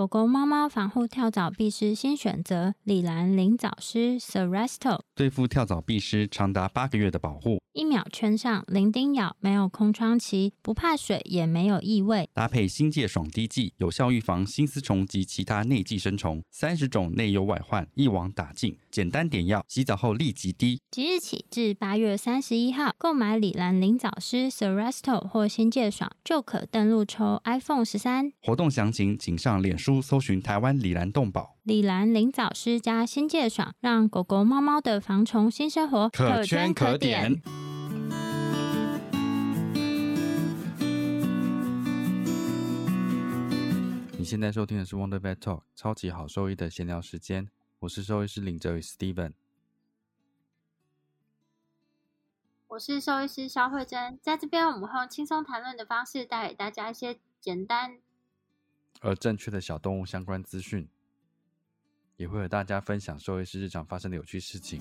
狗狗、猫猫防护跳蚤必施新选择：李兰灵藻师 Seresto，对付跳蚤必施长达八个月的保护，一秒圈上，零叮咬，没有空窗期，不怕水，也没有异味。搭配新界爽滴剂，有效预防新丝虫及其他内寄生虫，三十种内忧外患一网打尽。简单点药，洗澡后立即滴。即日起至八月三十一号，购买李兰灵藻师 Seresto 或新界爽，就可登录抽 iPhone 十三。活动详情请上脸书。搜寻台湾李兰动宝、李兰灵藻师加新界爽，让狗狗、猫猫的防虫新生活可圈可点。你现在收听的是 Wonder Vet Talk 超级好兽医的闲聊时间，我是兽医师林哲宇 Steven，我是兽医师肖慧珍，在这边我们会用轻松谈论的方式带给大家一些简单。而正确的小动物相关资讯，也会和大家分享兽医师日常发生的有趣事情。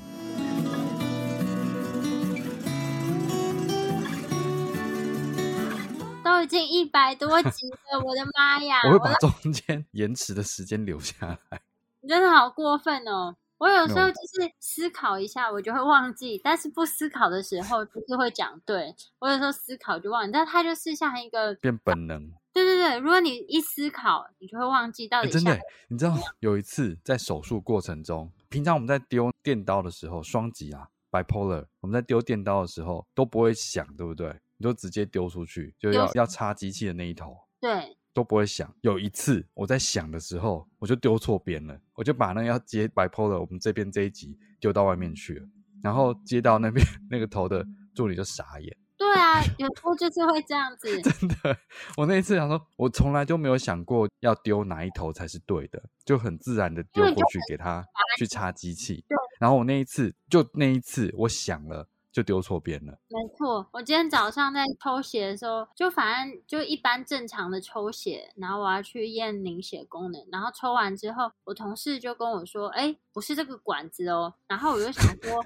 都已经一百多集了，我的妈呀！我会把中间 延迟的时间留下来。你真的好过分哦！我有时候就是思考一下，我就会忘记；但是不思考的时候，就是会讲对。我有时候思考就忘，但它就是像一个变本能。对对对，如果你一思考，你就会忘记到底。真的，你知道有一次在手术过程中，平常我们在丢电刀的时候，双极啊，bipolar，我们在丢电刀的时候都不会响，对不对？你就直接丢出去，就要要插机器的那一头，对，都不会响。有一次我在想的时候，我就丢错边了，我就把那个要接 bipolar 我们这边这一集丢到外面去了，然后接到那边 那个头的助理就傻眼。对啊，有时候就是会这样子。真的，我那一次想说，我从来就没有想过要丢哪一头才是对的，就很自然的丢过去给他去插机器。对。然后我那一次，就那一次，我想了，就丢错边了。没错，我今天早上在抽血的时候，就反正就一般正常的抽血，然后我要去验凝血功能，然后抽完之后，我同事就跟我说：“哎，不是这个管子哦。”然后我就想说。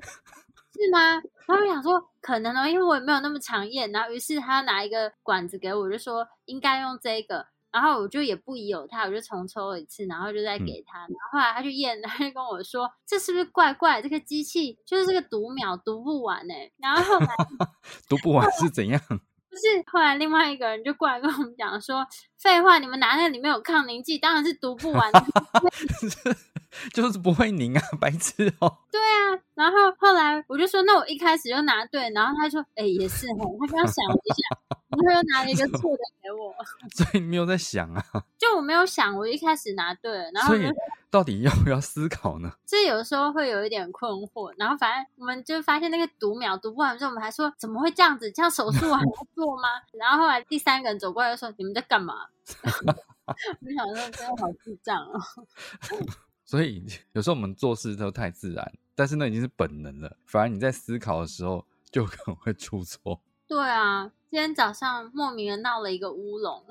是吗？然后想说可能哦，因为我也没有那么常验。然后于是他拿一个管子给我，就说应该用这个。然后我就也不疑有他，我就重抽了一次，然后就再给他。然后后来他就验，他就跟我说：“这是不是怪怪？这个机器就是这个读秒读不完呢。”然后后来 读不完是怎样？不是后来另外一个人就过来跟我们讲说：“废话，你们拿那里面有抗凝剂，当然是读不完的。”就是不会凝啊，白痴哦。对啊，然后后来我就说，那我一开始就拿对，然后他说，哎，也是哈，他刚想了一下，然后又拿了一个错的给我。所以你没有在想啊？就我没有想，我一开始拿对了，然后所以到底要不要思考呢？这有时候会有一点困惑，然后反正我们就发现那个读秒读不完之后，我们还说怎么会这样子？这样手术还要做吗？然后后来第三个人走过来说，你们在干嘛？我想说真的好智障哦。所以有时候我们做事都太自然，但是那已经是本能了。反而你在思考的时候，就可能会出错。对啊，今天早上莫名的闹了一个乌龙。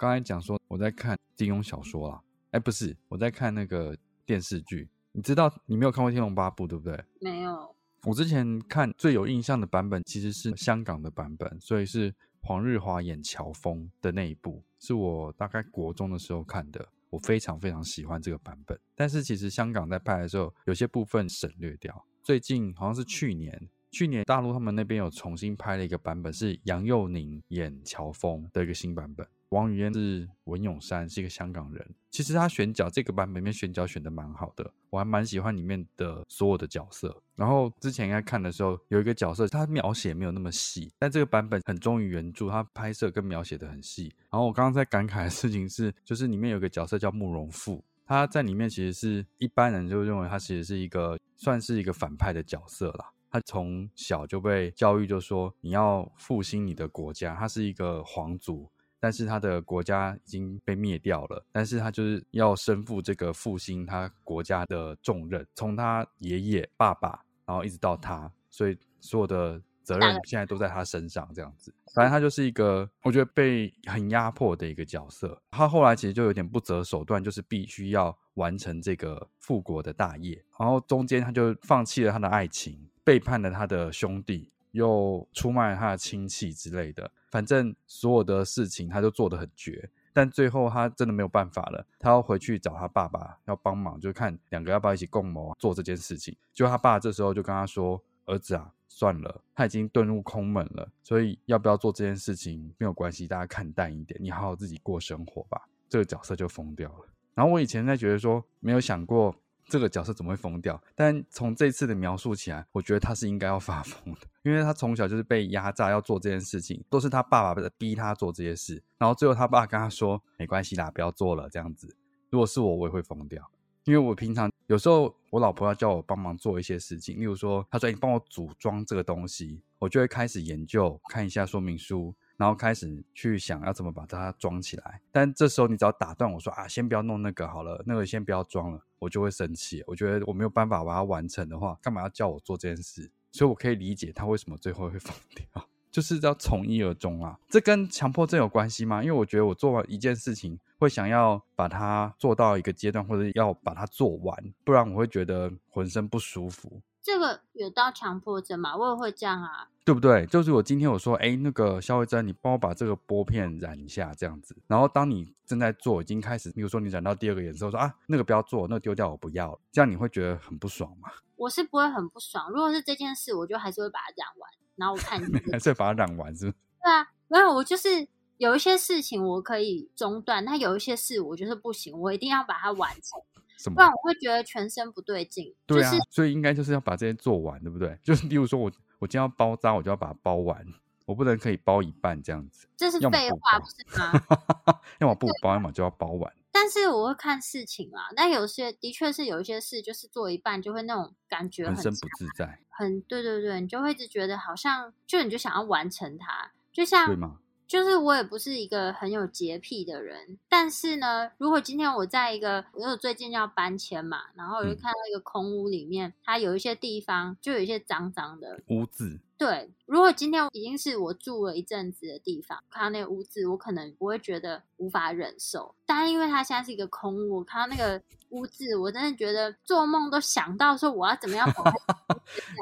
刚才讲说我在看金庸小说啦，哎，不是，我在看那个电视剧。你知道你没有看过《天龙八部》对不对？没有。我之前看最有印象的版本其实是香港的版本，所以是黄日华演乔峰的那一部，是我大概国中的时候看的。我非常非常喜欢这个版本，但是其实香港在拍的时候，有些部分省略掉。最近好像是去年，去年大陆他们那边有重新拍了一个版本，是杨佑宁演乔峰的一个新版本。王语嫣是文咏珊，是一个香港人。其实他选角这个版本里面选角选的蛮好的，我还蛮喜欢里面的所有的角色。然后之前应该看的时候，有一个角色他描写没有那么细，但这个版本很忠于原著，他拍摄跟描写的很细。然后我刚刚在感慨的事情是，就是里面有个角色叫慕容复，他在里面其实是一般人就认为他其实是一个算是一个反派的角色啦。他从小就被教育就说你要复兴你的国家，他是一个皇族。但是他的国家已经被灭掉了，但是他就是要身负这个复兴他国家的重任，从他爷爷、爸爸，然后一直到他，所以所有的责任现在都在他身上，这样子。反正他就是一个，我觉得被很压迫的一个角色。他后来其实就有点不择手段，就是必须要完成这个复国的大业，然后中间他就放弃了他的爱情，背叛了他的兄弟。又出卖他的亲戚之类的，反正所有的事情他就做的很绝，但最后他真的没有办法了，他要回去找他爸爸要帮忙，就看两个要不要一起共谋做这件事情。就他爸这时候就跟他说：“儿子啊，算了，他已经遁入空门了，所以要不要做这件事情没有关系，大家看淡一点，你好好自己过生活吧。”这个角色就疯掉了。然后我以前在觉得说没有想过。这个角色怎么会疯掉？但从这次的描述起来，我觉得他是应该要发疯的，因为他从小就是被压榨要做这件事情，都是他爸爸逼他做这些事，然后最后他爸跟他说：“没关系啦，不要做了。”这样子，如果是我，我也会疯掉，因为我平常有时候我老婆要叫我帮忙做一些事情，例如说，她说：“你帮我组装这个东西。”我就会开始研究，看一下说明书。然后开始去想要怎么把它装起来，但这时候你只要打断我说啊，先不要弄那个好了，那个先不要装了，我就会生气。我觉得我没有办法把它完成的话，干嘛要叫我做这件事？所以我可以理解他为什么最后会疯掉，就是要从一而终啊。这跟强迫症有关系吗？因为我觉得我做完一件事情，会想要把它做到一个阶段，或者要把它做完，不然我会觉得浑身不舒服。这个有到强迫症吗？我也会这样啊，对不对？就是我今天我说，哎，那个肖慧珍，你帮我把这个拨片染一下，这样子。然后当你正在做，已经开始，比如说你染到第二个颜色，说啊，那个不要做，那个丢掉，我不要了。这样你会觉得很不爽吗？我是不会很不爽。如果是这件事，我就还是会把它染完，然后我看你还是把它染完，是不是？对啊，没有，我就是有一些事情我可以中断，那有一些事我就是不行，我一定要把它完成。不然我会觉得全身不对劲。对啊，所以应该就是要把这些做完，对不对？就是例如说我我今天要包扎，我就要把它包完，我不能可以包一半这样子。这是废话，不是吗？要么不包，要么就要包完。但是我会看事情啊，但有些的确是有一些事，就是做一半就会那种感觉很身不自在，很对对对，你就会一直觉得好像就你就想要完成它，就像对吗？就是我也不是一个很有洁癖的人，但是呢，如果今天我在一个，因为我最近要搬迁嘛，然后我就看到一个空屋里面，它有一些地方就有一些脏脏的污渍。对，如果今天已经是我住了一阵子的地方，看到那个污渍，我可能不会觉得无法忍受。但是因为它现在是一个空屋，看到那个污渍，我真的觉得做梦都想到说我要怎么样。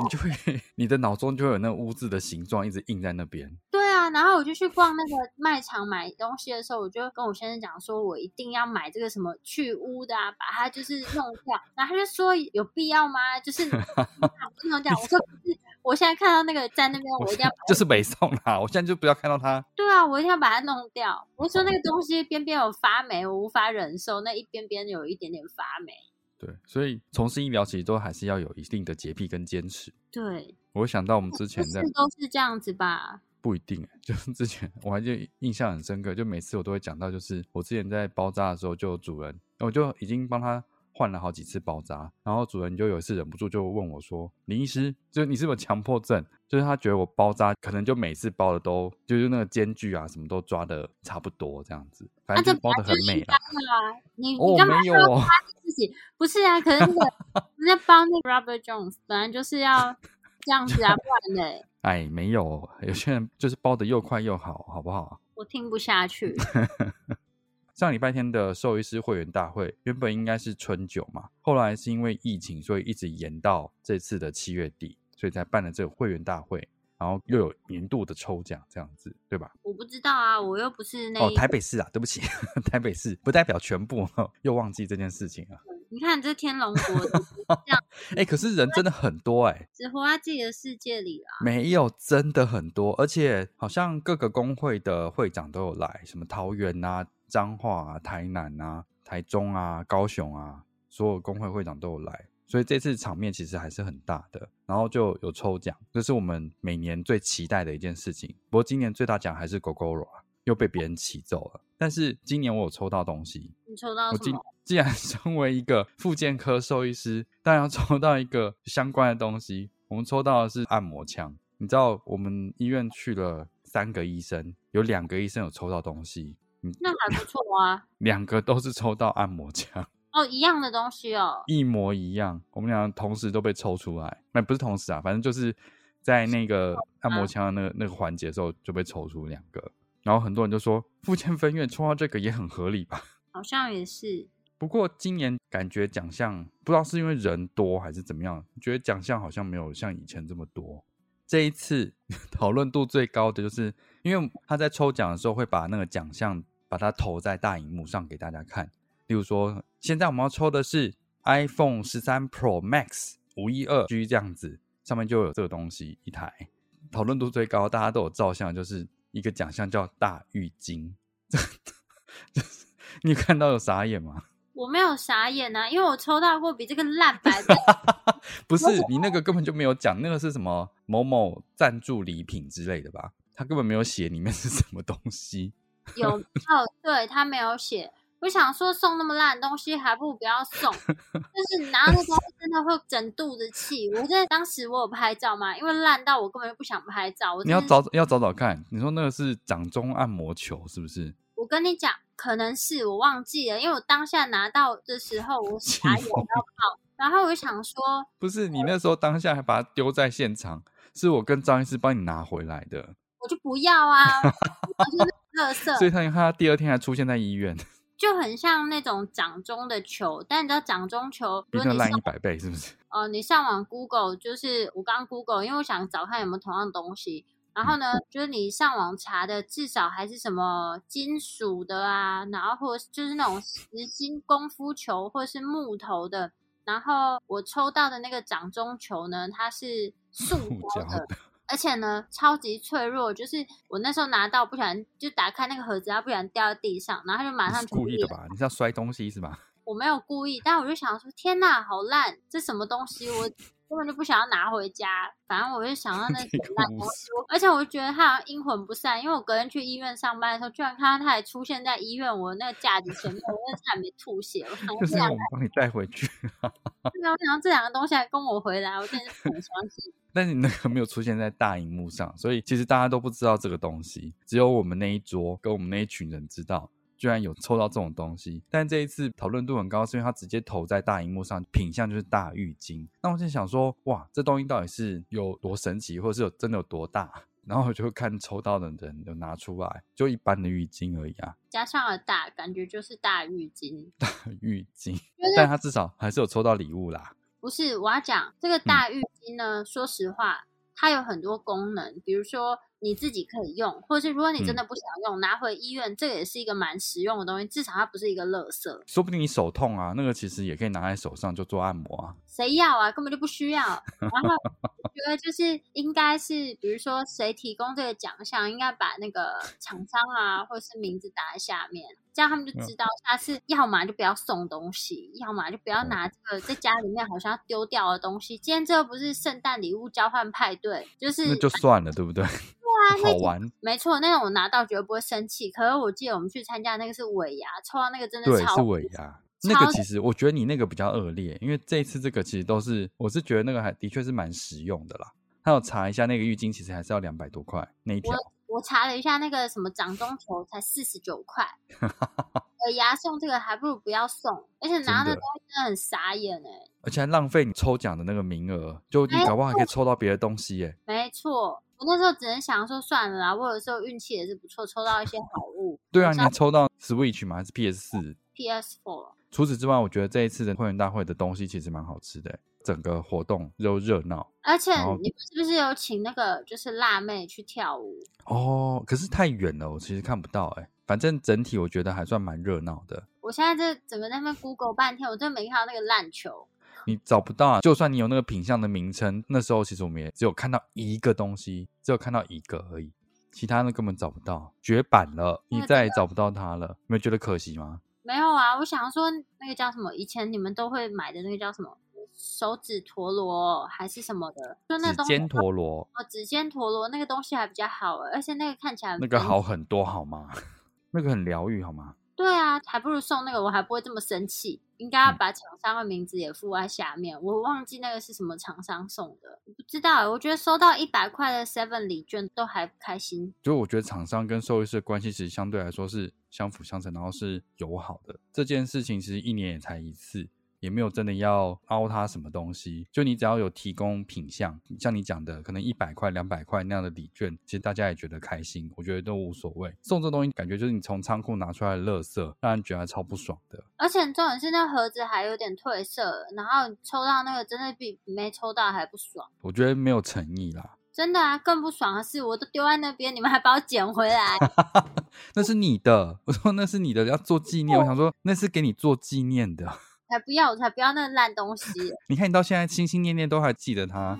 你就会，你的脑中就会有那污渍的形状一直印在那边。对啊，然后我就去逛那个卖场买东西的时候，我就跟我先生讲说，我一定要买这个什么去污的啊，把它就是弄掉。然后他就说有必要吗？就是 不能讲。我说不是。我现在看到那个在那边，我一定要就是北宋啦！我现在就不要看到它。对啊，我一定要把它弄掉。我说那个东西边边有发霉，我无法忍受。那一边边有一点点发霉。对，所以从事医疗其实都还是要有一定的洁癖跟坚持。对，我想到我们之前在都是这样子吧？不一定，就是之前我还就印象很深刻，就每次我都会讲到，就是我之前在包扎的时候，就有主人，我就已经帮他。换了好几次包扎，然后主人就有一次忍不住就问我说：“林医师，就是你是不是强迫症？就是他觉得我包扎可能就每次包的都就是那个间距啊，什么都抓的差不多这样子，反正就包的很美啦。你你干嘛要夸自己？不是啊，可是那个人家包那个 Robert Jones 本来就是要这样子啊，不然嘞。哎，没有，有些人就是包的又快又好，好不好？我听不下去。上礼拜天的兽医师会员大会原本应该是春酒嘛，后来是因为疫情，所以一直延到这次的七月底，所以才办了这个会员大会，然后又有年度的抽奖这样子，对吧？我不知道啊，我又不是那哦，台北市啊，对不起，台北市不代表全部，又忘记这件事情了。你看这天龙国 这样，哎，可是人真的很多哎，只活在自己的世界里啦。没有，真的很多，而且好像各个工会的会长都有来，什么桃园啊。彰化啊、台南啊、台中啊、高雄啊，所有工会会长都有来，所以这次场面其实还是很大的。然后就有抽奖，这是我们每年最期待的一件事情。不过今年最大奖还是 GoGoRo 啊，又被别人起走了。但是今年我有抽到东西，你抽到什么？既然 身为一个复健科兽医师，当然要抽到一个相关的东西。我们抽到的是按摩枪。你知道我们医院去了三个医生，有两个医生有抽到东西，那还不错啊。两个都是抽到按摩枪，哦，一样的东西哦。一模一样。我们俩同时都被抽出来，那不是同时啊，反正就是在那个按摩枪的那个那个环节的时候就被抽出两个。然后很多人就说，附件分院抽到这个也很合理吧？好像也是。不过今年感觉奖项不知道是因为人多还是怎么样，觉得奖项好像没有像以前这么多。这一次讨论度最高的，就是因为他在抽奖的时候会把那个奖项把它投在大荧幕上给大家看。例如说，现在我们要抽的是 iPhone 十三 Pro Max 五一二 G 这样子，上面就有这个东西一台。讨论度最高，大家都有照相，就是一个奖项叫大浴巾。你看到有傻眼吗？我没有傻眼啊，因为我抽到过比这个烂白的。不是你那个根本就没有讲，那个是什么某某赞助礼品之类的吧？他根本没有写里面是什么东西。有哦，对他没有写。我想说送那么烂的东西，还不如不要送。就是拿那东西真的会整肚子气。我在当时我有拍照嘛，因为烂到我根本就不想拍照。你要找要找找看，你说那个是掌中按摩球是不是？我跟你讲。可能是我忘记了，因为我当下拿到的时候，我傻眼到爆。然后我就想说，不是你那时候当下还把它丢在现场，是我跟张医师帮你拿回来的。我就不要啊，所以他他第二天还出现在医院，就很像那种掌中的球。但你知道掌中球比那烂一百倍是不是？哦，你上网 Google，就是我刚 Google，因为我想找看有没有同样的东西。然后呢，就是你上网查的，至少还是什么金属的啊，然后或者就是那种实心功夫球，或者是木头的。然后我抽到的那个掌中球呢，它是塑胶的，而且呢超级脆弱。就是我那时候拿到，不小心就打开那个盒子，它不小心掉在地上，然后就马上故意的吧？你是要摔东西是吧？我没有故意，但我就想说，天呐，好烂，这什么东西？我。根本就不想要拿回家，反正我就想到那些烂东西，而且我就觉得他好像阴魂不散，因为我隔天去医院上班的时候，居然看到他还出现在医院我那个架子前面，我那差点没吐血。就是我们帮你带回去。对啊，我想到这两个东西还跟我回来，我真的是很伤心。但是你那个没有出现在大荧幕上，所以其实大家都不知道这个东西，只有我们那一桌跟我们那一群人知道。居然有抽到这种东西，但这一次讨论度很高，是因为它直接投在大荧幕上，品相就是大浴巾。那我就想说，哇，这东西到底是有多神奇，或者是有真的有多大？然后我就看抽到的人有拿出来，就一般的浴巾而已啊，加上了大，感觉就是大浴巾。大浴巾，但他至少还是有抽到礼物啦。不是，我要讲这个大浴巾呢，说实话，它有很多功能，比如说。你自己可以用，或者是如果你真的不想用，拿回医院，这个也是一个蛮实用的东西。至少它不是一个垃圾。说不定你手痛啊，那个其实也可以拿在手上就做按摩啊。谁要啊？根本就不需要。然后觉得就是应该是，比如说谁提供这个奖项，应该把那个厂商啊，或者是名字打在下面，这样他们就知道下次要么就不要送东西，要么就不要拿这个在家里面好像要丢掉的东西。今天这个不是圣诞礼物交换派对，就是那就算了，对不对？好玩，没错，那种我拿到绝对不会生气。可是我记得我们去参加那个是尾牙，抽到那个真的对是尾牙，那个其实我觉得你那个比较恶劣，因为这一次这个其实都是，我是觉得那个还的确是蛮实用的啦。他有查一下那个浴巾，其实还是要两百多块那一条。我查了一下那个什么掌中球才四十九块，尾牙送这个还不如不要送，而且拿的东西真的很傻眼哎，而且还浪费你抽奖的那个名额，就你搞不好还可以抽到别的东西哎。没错。我那时候只能想说算了啦，我有时候运气也是不错，抽到一些好物。对啊，你还抽到 Switch 吗？还是 PS 四？PS Four。除此之外，我觉得这一次的会员大会的东西其实蛮好吃的，整个活动又热闹。而且你是不是有请那个就是辣妹去跳舞？哦，可是太远了，我其实看不到哎。反正整体我觉得还算蛮热闹的。我现在这整个那边 Google 半天，我真的没看到那个烂球。你找不到啊！就算你有那个品相的名称，那时候其实我们也只有看到一个东西，只有看到一个而已，其他的根本找不到，绝版了，你再也找不到它了。没有觉得可惜吗？没有啊，我想说那个叫什么？以前你们都会买的那个叫什么？手指陀螺还是什么的？就那指尖陀螺哦，指尖陀螺那个东西还比较好，而且那个看起来那个好很多好吗？那个很疗愈好吗？对啊，还不如送那个，我还不会这么生气。应该要把厂商的名字也附在下面。我忘记那个是什么厂商送的，不知道，我觉得收到一百块的 Seven 礼券都还开心。就我觉得厂商跟兽医师的关系其实相对来说是相辅相成，然后是友好的。这件事情其实一年也才一次。也没有真的要凹他什么东西，就你只要有提供品相，像你讲的，可能一百块、两百块那样的礼券，其实大家也觉得开心，我觉得都无所谓。送这东西感觉就是你从仓库拿出来的垃圾，让人觉得超不爽的。而且重点是那盒子还有点褪色，然后抽到那个真的比没抽到还不爽。我觉得没有诚意啦。真的啊，更不爽的是，我都丢在那边，你们还把我捡回来。那是你的，我说那是你的，要做纪念。我想说那是给你做纪念的。才不要！我才不要那个烂东西！你看，你到现在心心念念都还记得它。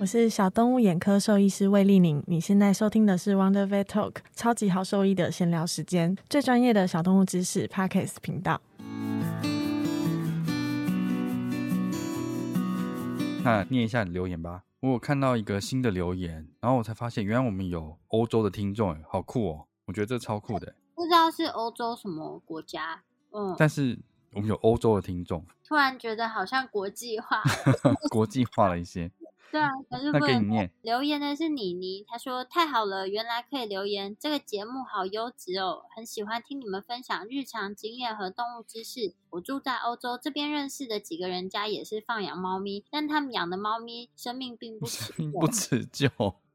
我是小动物眼科兽医师魏丽宁，你现在收听的是 Wonder Vet Talk，超级好兽医的闲聊时间，最专业的小动物知识 Podcast 频道。那念一下留言吧。我有看到一个新的留言，然后我才发现，原来我们有欧洲的听众，哎，好酷哦！我觉得这超酷的。不知道是欧洲什么国家，嗯，但是我们有欧洲的听众，突然觉得好像国际化，国际化了一些。对啊，可是念留言的是妮妮，她说太好了，原来可以留言，这个节目好优质哦，很喜欢听你们分享日常经验和动物知识。我住在欧洲这边认识的几个人家也是放养猫咪，但他们养的猫咪生命并不并不持久。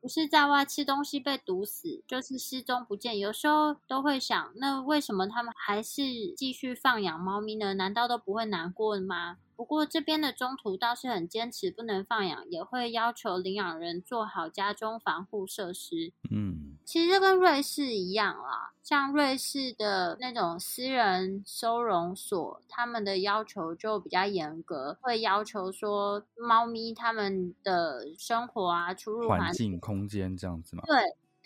不是在外吃东西被毒死，就是失踪不见。有时候都会想，那为什么他们还是继续放养猫咪呢？难道都不会难过吗？不过这边的中途倒是很坚持，不能放养，也会要求领养人做好家中防护设施。嗯，其实跟瑞士一样啦，像瑞士的那种私人收容所，他们的要求就比较严格，会要求说猫咪他们的生活啊、出入环境、空间这样子嘛？对。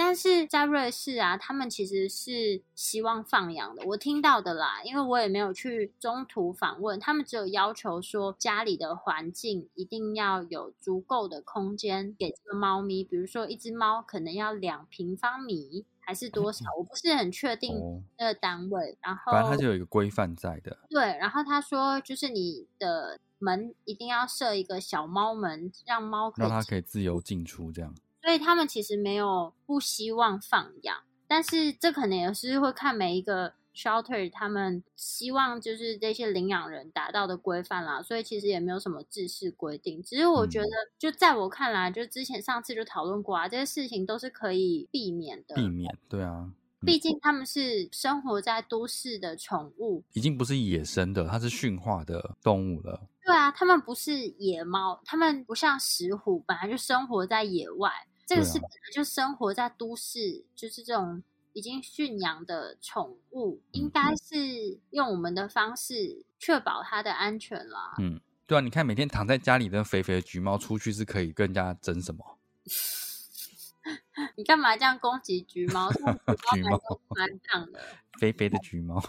但是在瑞士啊，他们其实是希望放养的。我听到的啦，因为我也没有去中途访问，他们只有要求说家里的环境一定要有足够的空间给这个猫咪，比如说一只猫可能要两平方米还是多少，我不是很确定那个单位。然后反正它就有一个规范在的。对，然后他说就是你的门一定要设一个小猫门，让猫让它可以自由进出这样。所以他们其实没有不希望放养，但是这可能也是会看每一个 shelter 他们希望就是这些领养人达到的规范啦。所以其实也没有什么制式规定。只是我觉得，就在我看来，就之前上次就讨论过啊，这些事情都是可以避免的。避免，对啊。毕竟他们是生活在都市的宠物，已经不是野生的，它是驯化的动物了。对啊，他们不是野猫，他们不像石虎，本来就生活在野外。这个是本来就生活在都市，就是这种已经驯养的宠物，应该是用我们的方式确保它的安全啦。嗯，对啊，你看每天躺在家里的肥肥的橘猫，出去是可以跟人家争什么？你干嘛这样攻击橘猫？橘猫 蛮胖的，肥肥的橘猫。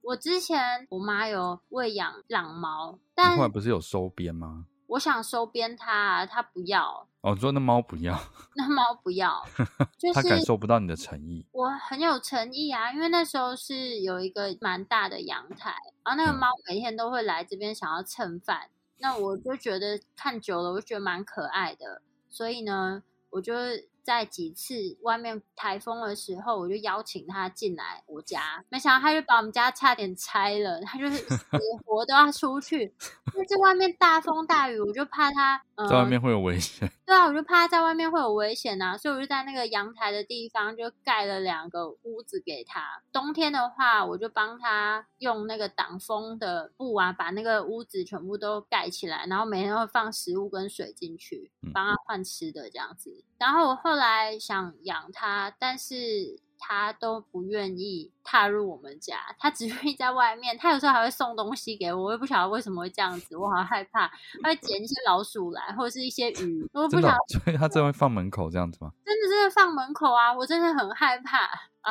我之前我妈有喂养狼猫，但后来不是有收编吗？我想收编它，它不要。哦，说那猫不要，那猫不要，就是它感受不到你的诚意。我很有诚意啊，因为那时候是有一个蛮大的阳台，然后那个猫每天都会来这边想要蹭饭，那我就觉得看久了，我就觉得蛮可爱的，所以呢，我就。在几次外面台风的时候，我就邀请他进来我家，没想到他就把我们家差点拆了，他就是 死活都要出去，因为这外面大风大雨，我就怕他在外面会有危险。对啊，我就怕他在外面会有危险啊，所以我就在那个阳台的地方就盖了两个屋子给他。冬天的话，我就帮他用那个挡风的布啊，把那个屋子全部都盖起来，然后每天会放食物跟水进去，帮他换吃的这样子。然后我后来想养它，但是它都不愿意踏入我们家，它只愿意在外面。它有时候还会送东西给我，我也不晓得为什么会这样子，我好害怕，它会捡一些老鼠来，或者是一些鱼。我不晓得，所以它真的会放门口这样子吗？真的真的放门口啊！我真的很害怕。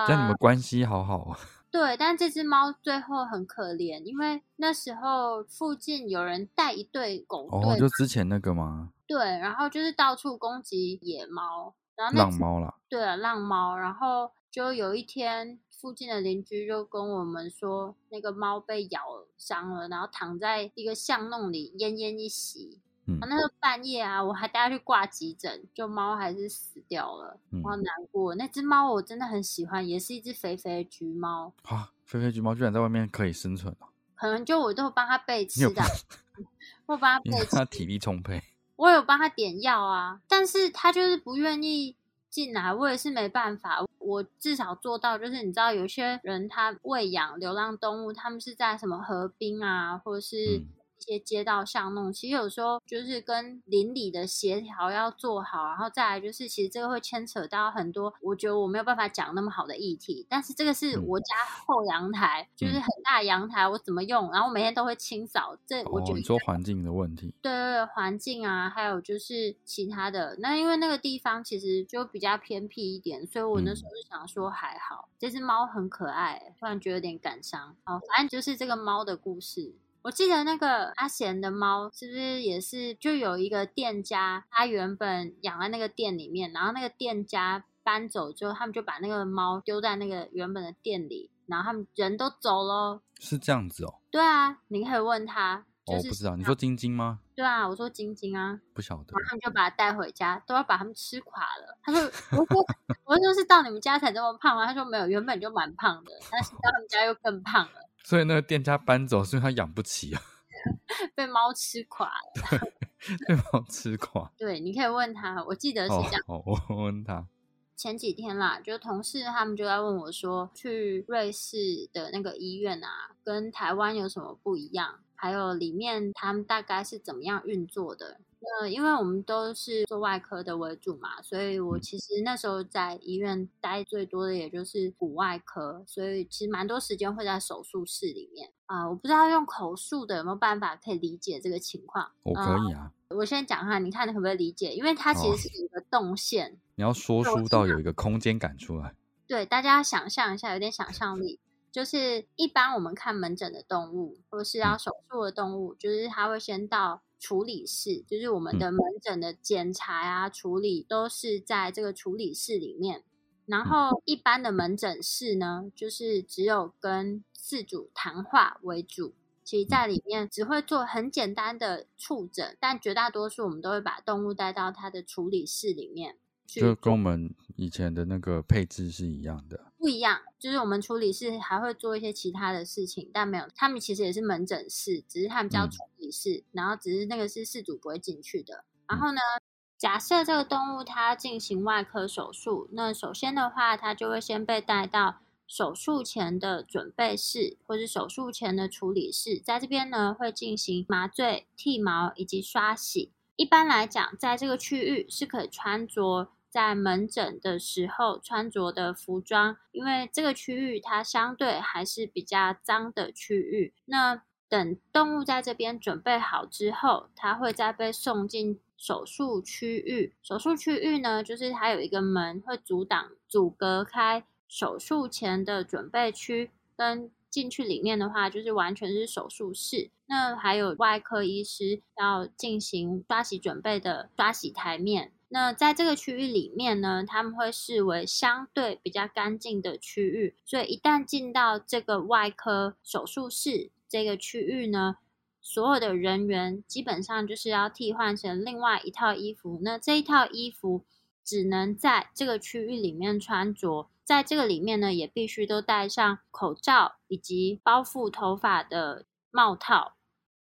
这样你们关系好好啊。对，但这只猫最后很可怜，因为那时候附近有人带一对狗队，就之前那个吗？对，然后就是到处攻击野猫，然后浪猫啦。对啊，浪猫，然后就有一天附近的邻居就跟我们说，那个猫被咬伤了，然后躺在一个巷弄里奄奄一息。嗯啊，那个半夜啊，我还带它去挂急诊，就猫还是死掉了，嗯我好难过。那只猫我真的很喜欢，也是一只肥肥的橘猫，啊，肥肥橘猫居然在外面可以生存哦！可能就我都有帮它备你有吃的，我帮它备吃，它体力充沛。我有帮他点药啊，但是他就是不愿意进来，我也是没办法。我至少做到，就是你知道，有些人他喂养流浪动物，他们是在什么河滨啊，或者是些街道巷弄，其实有时候就是跟邻里的协调要做好，然后再来就是，其实这个会牵扯到很多，我觉得我没有办法讲那么好的议题，但是这个是嗯我家后阳台，就是嗯很大阳台，我怎么用，然后我每天都会清扫，这我觉哦，得你说环境的问题，对对对，环境啊，还有就是其他的。那因为那个地方其实就比较偏僻一点，所以我那时候就想说还好，这只猫很可爱，突然觉得有点感伤。哦，反正就是这个猫的故事。我记得那个阿贤的猫是不是也是就有一个店家，他原本养在那个店里面，然后那个店家搬走之后，他们就把那个猫丢在那个原本的店里，然后他们人都走了。是这样子哦。对啊，你可以问他。哦，就是我不知道，你说晶晶吗？对啊，我说晶晶啊，不晓得然后他们就把它带回家，都要把它们吃垮了。他说：“我说，我说是到你们家才这么胖吗？”他说：“没有，原本就蛮胖的，但是到他们家又更胖了，所以那个店家搬走，是因为他养不起啊，被猫吃垮了。被猫吃垮。”对，你可以问他，我记得是哦这样。哦，我问他，前几天啦，就同事他们就在问我说，去瑞士的那个医院啊，跟台湾有什么不一样？还有里面他们大概是怎么样运作的？那因为我们都是做外科的为主嘛，所以我嗯其实那时候在医院待最多的也就是骨外科，所以其实蛮多时间会在手术室里面啊、我不知道用口述的有没有办法可以理解这个情况。我可以啊。我先讲哈，你看你可不可以理解？因为它其哦实是一个动线，你要说书到有一个空间感出来。对，大家想象一下，有点想象力。就是一般我们看门诊的动物，或是要手术的动物，就是它会先到处理室，就是我们的门诊的检查啊、处理都是在这个处理室里面。然后一般的门诊室呢，就是只有跟饲主谈话为主。其实，在里面只会做很简单的触诊，但绝大多数我们都会把动物带到它的处理室里面去就跟我们以前的那个配置是一样的。不一样，就是我们处理室还会做一些其他的事情，但没有，他们其实也是门诊室，只是他们叫嗯处理室，然后只是那个是事主不会进去的。然后呢，假设这个动物它进行外科手术，那首先的话，它就会先被带到手术前的准备室，或是手术前的处理室，在这边呢会进行麻醉、剃毛以及刷洗。一般来讲，在这个区域是可以穿着在门诊的时候穿着的服装，因为这个区域它相对还是比较脏的区域。那等动物在这边准备好之后，它会再被送进手术区域。手术区域呢，就是它有一个门会阻挡、阻隔开手术前的准备区跟进去里面的话，就是完全是手术室。那还有外科医师要进行刷洗准备的刷洗台面。那在这个区域里面呢，他们会视为相对比较干净的区域，所以一旦进到这个外科手术室这个区域呢，所有的人员基本上就是要替换成另外一套衣服。那这一套衣服只能在这个区域里面穿着，在这个里面呢，也必须都戴上口罩以及包覆头发的帽套。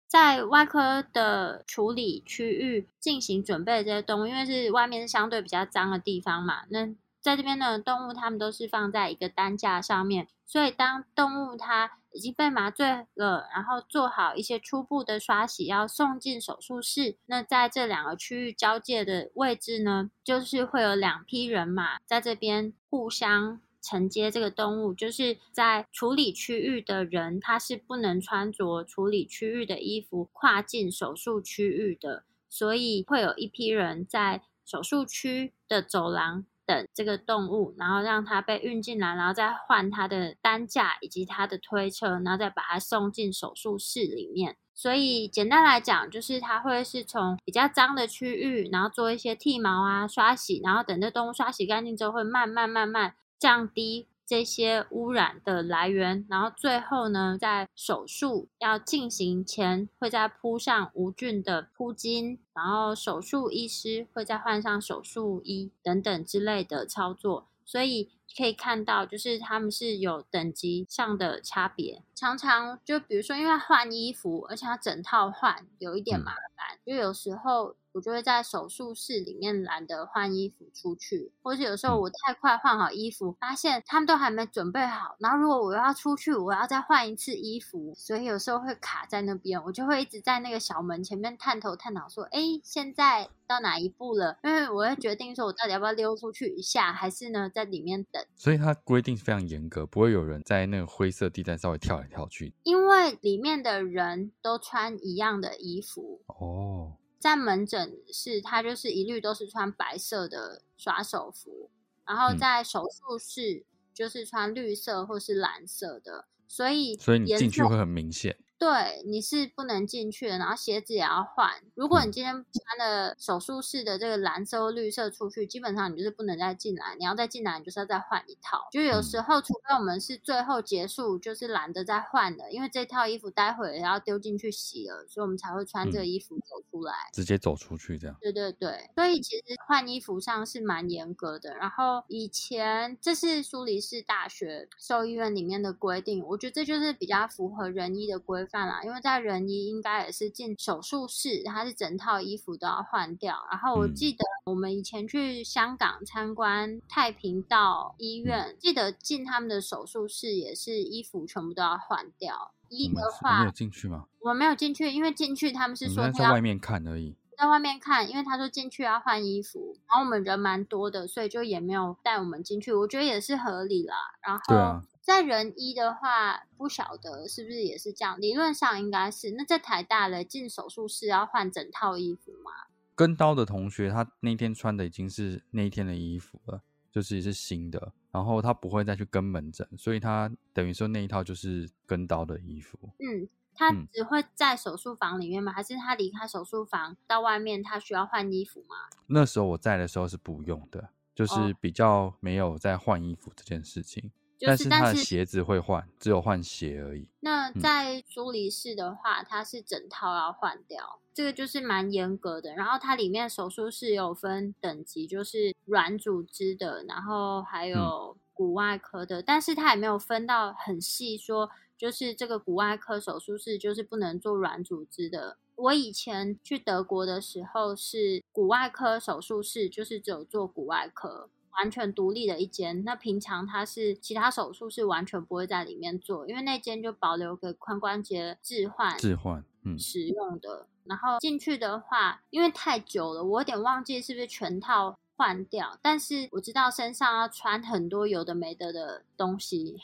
在外科的处理区域进行准备的这些动物，因为是外面是相对比较脏的地方嘛，那在这边的动物它们都是放在一个担架上面，所以当动物它已经被麻醉了，然后做好一些初步的刷洗，要送进手术室，那在这两个区域交界的位置呢，就是会有两批人马在这边互相。承接这个动物，就是在处理区域的人，他是不能穿着处理区域的衣服跨进手术区域的，所以会有一批人在手术区的走廊等这个动物，然后让它被运进来，然后再换它的担架以及它的推车，然后再把它送进手术室里面。所以简单来讲，就是它会是从比较脏的区域，然后做一些剃毛啊、刷洗，然后等这动物刷洗干净之后，会慢慢慢慢。降低这些污染的来源，然后最后呢，在手术要进行前，会再铺上无菌的铺巾，然后手术医师会再换上手术衣等等之类的操作，所以。可以看到，就是他们是有等级上的差别。常常就比如说，因为换衣服，而且要整套换，有一点麻烦。就有时候我就会在手术室里面懒得换衣服出去，或者有时候我太快换好衣服，发现他们都还没准备好。然后如果我要出去，我要再换一次衣服，所以有时候会卡在那边，我就会一直在那个小门前面探头探脑，说：“哎，现在到哪一步了？”因为我会决定说，我到底要不要溜出去一下，还是呢在里面等。所以它规定非常严格，不会有人在那个灰色地带稍微跳来跳去。因为里面的人都穿一样的衣服哦，在门诊室，他就是一律都是穿白色的刷手服，然后在手术室就是穿绿色或是蓝色的，所以所以你进去会很明显。对，你是不能进去的，然后鞋子也要换。如果你今天穿了手术室的这个蓝色或绿色出去，基本上你就是不能再进来。你要再进来，你就是要再换一套。就有时候，除非我们是最后结束，就是懒得再换了，因为这套衣服待会也要丢进去洗了，所以我们才会穿这个衣服走出来，直接走出去这样。对对对，所以其实换衣服上是蛮严格的。然后以前这是苏黎世大学兽医院里面的规定，我觉得这就是比较符合人医的规。范啦，因为在仁医应该也是进手术室，它是整套衣服都要换掉。然后我记得我们以前去香港参观太平道医院，记得进他们的手术室也是衣服全部都要换掉。一的话没有进去吗？我们没有进去，因为进去他们是说在外面看而已，在外面看，因为他说进去要换衣服，然后我们人蛮多的，所以就也没有带我们进去。我觉得也是合理啦。然后对啊。在人医的话，不晓得是不是也是这样？理论上应该是。那在台大的进手术室要换整套衣服吗？跟刀的同学，他那天穿的已经是那一天的衣服了，就是是新的。然后他不会再去跟门诊，所以他等于说那一套就是跟刀的衣服。嗯，他只会在手术房里面吗？还是他离开手术房到外面，他需要换衣服吗？那时候我在的时候是不用的，就是比较没有在换衣服这件事情。但是他的鞋子会换，只有换鞋而已。那在苏黎世的话，它是整套要换掉，这个就是蛮严格的。然后它里面手术室有分等级，就是软组织的，然后还有骨外科的，但是它也没有分到很细，说就是这个骨外科手术室就是不能做软组织的。我以前去德国的时候是骨外科手术室，就是只有做骨外科。完全独立的一间，那平常它是其他手术是完全不会在里面做，因为那间就保留给髋关节置换、置换嗯使用的。然后进去的话，因为太久了，我有点忘记是不是全套换掉，但是我知道身上要穿很多有的没的的东西，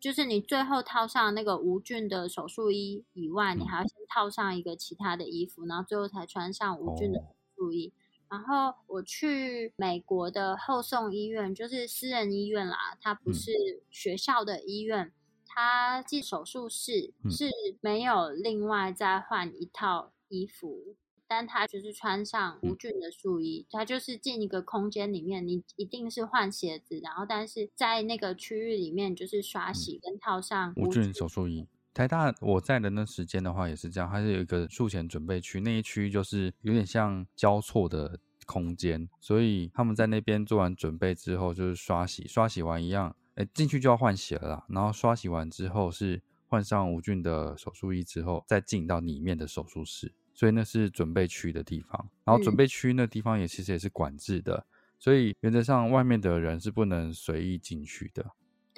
就是你最后套上那个无菌的手术衣以外，你还要先套上一个其他的衣服，然后最后才穿上无菌的手术衣。然后我去美国的后送医院，就是私人医院啦，它不是学校的医院。它进手术室是没有另外再换一套衣服，但他就是穿上无菌的术衣，他就是进一个空间里面，你一定是换鞋子，然后但是在那个区域里面就是刷洗跟套上无菌手术衣。台大我在的那时间的话也是这样，它是有一个术前准备区，那一区就是有点像交错的空间，所以他们在那边做完准备之后，就是刷洗，刷洗完一样，哎，进去就要换血了。然后刷洗完之后是换上无菌的手术衣之后，再进到里面的手术室，所以那是准备区的地方。然后准备区那地方也其实也是管制的，所以原则上外面的人是不能随意进去的。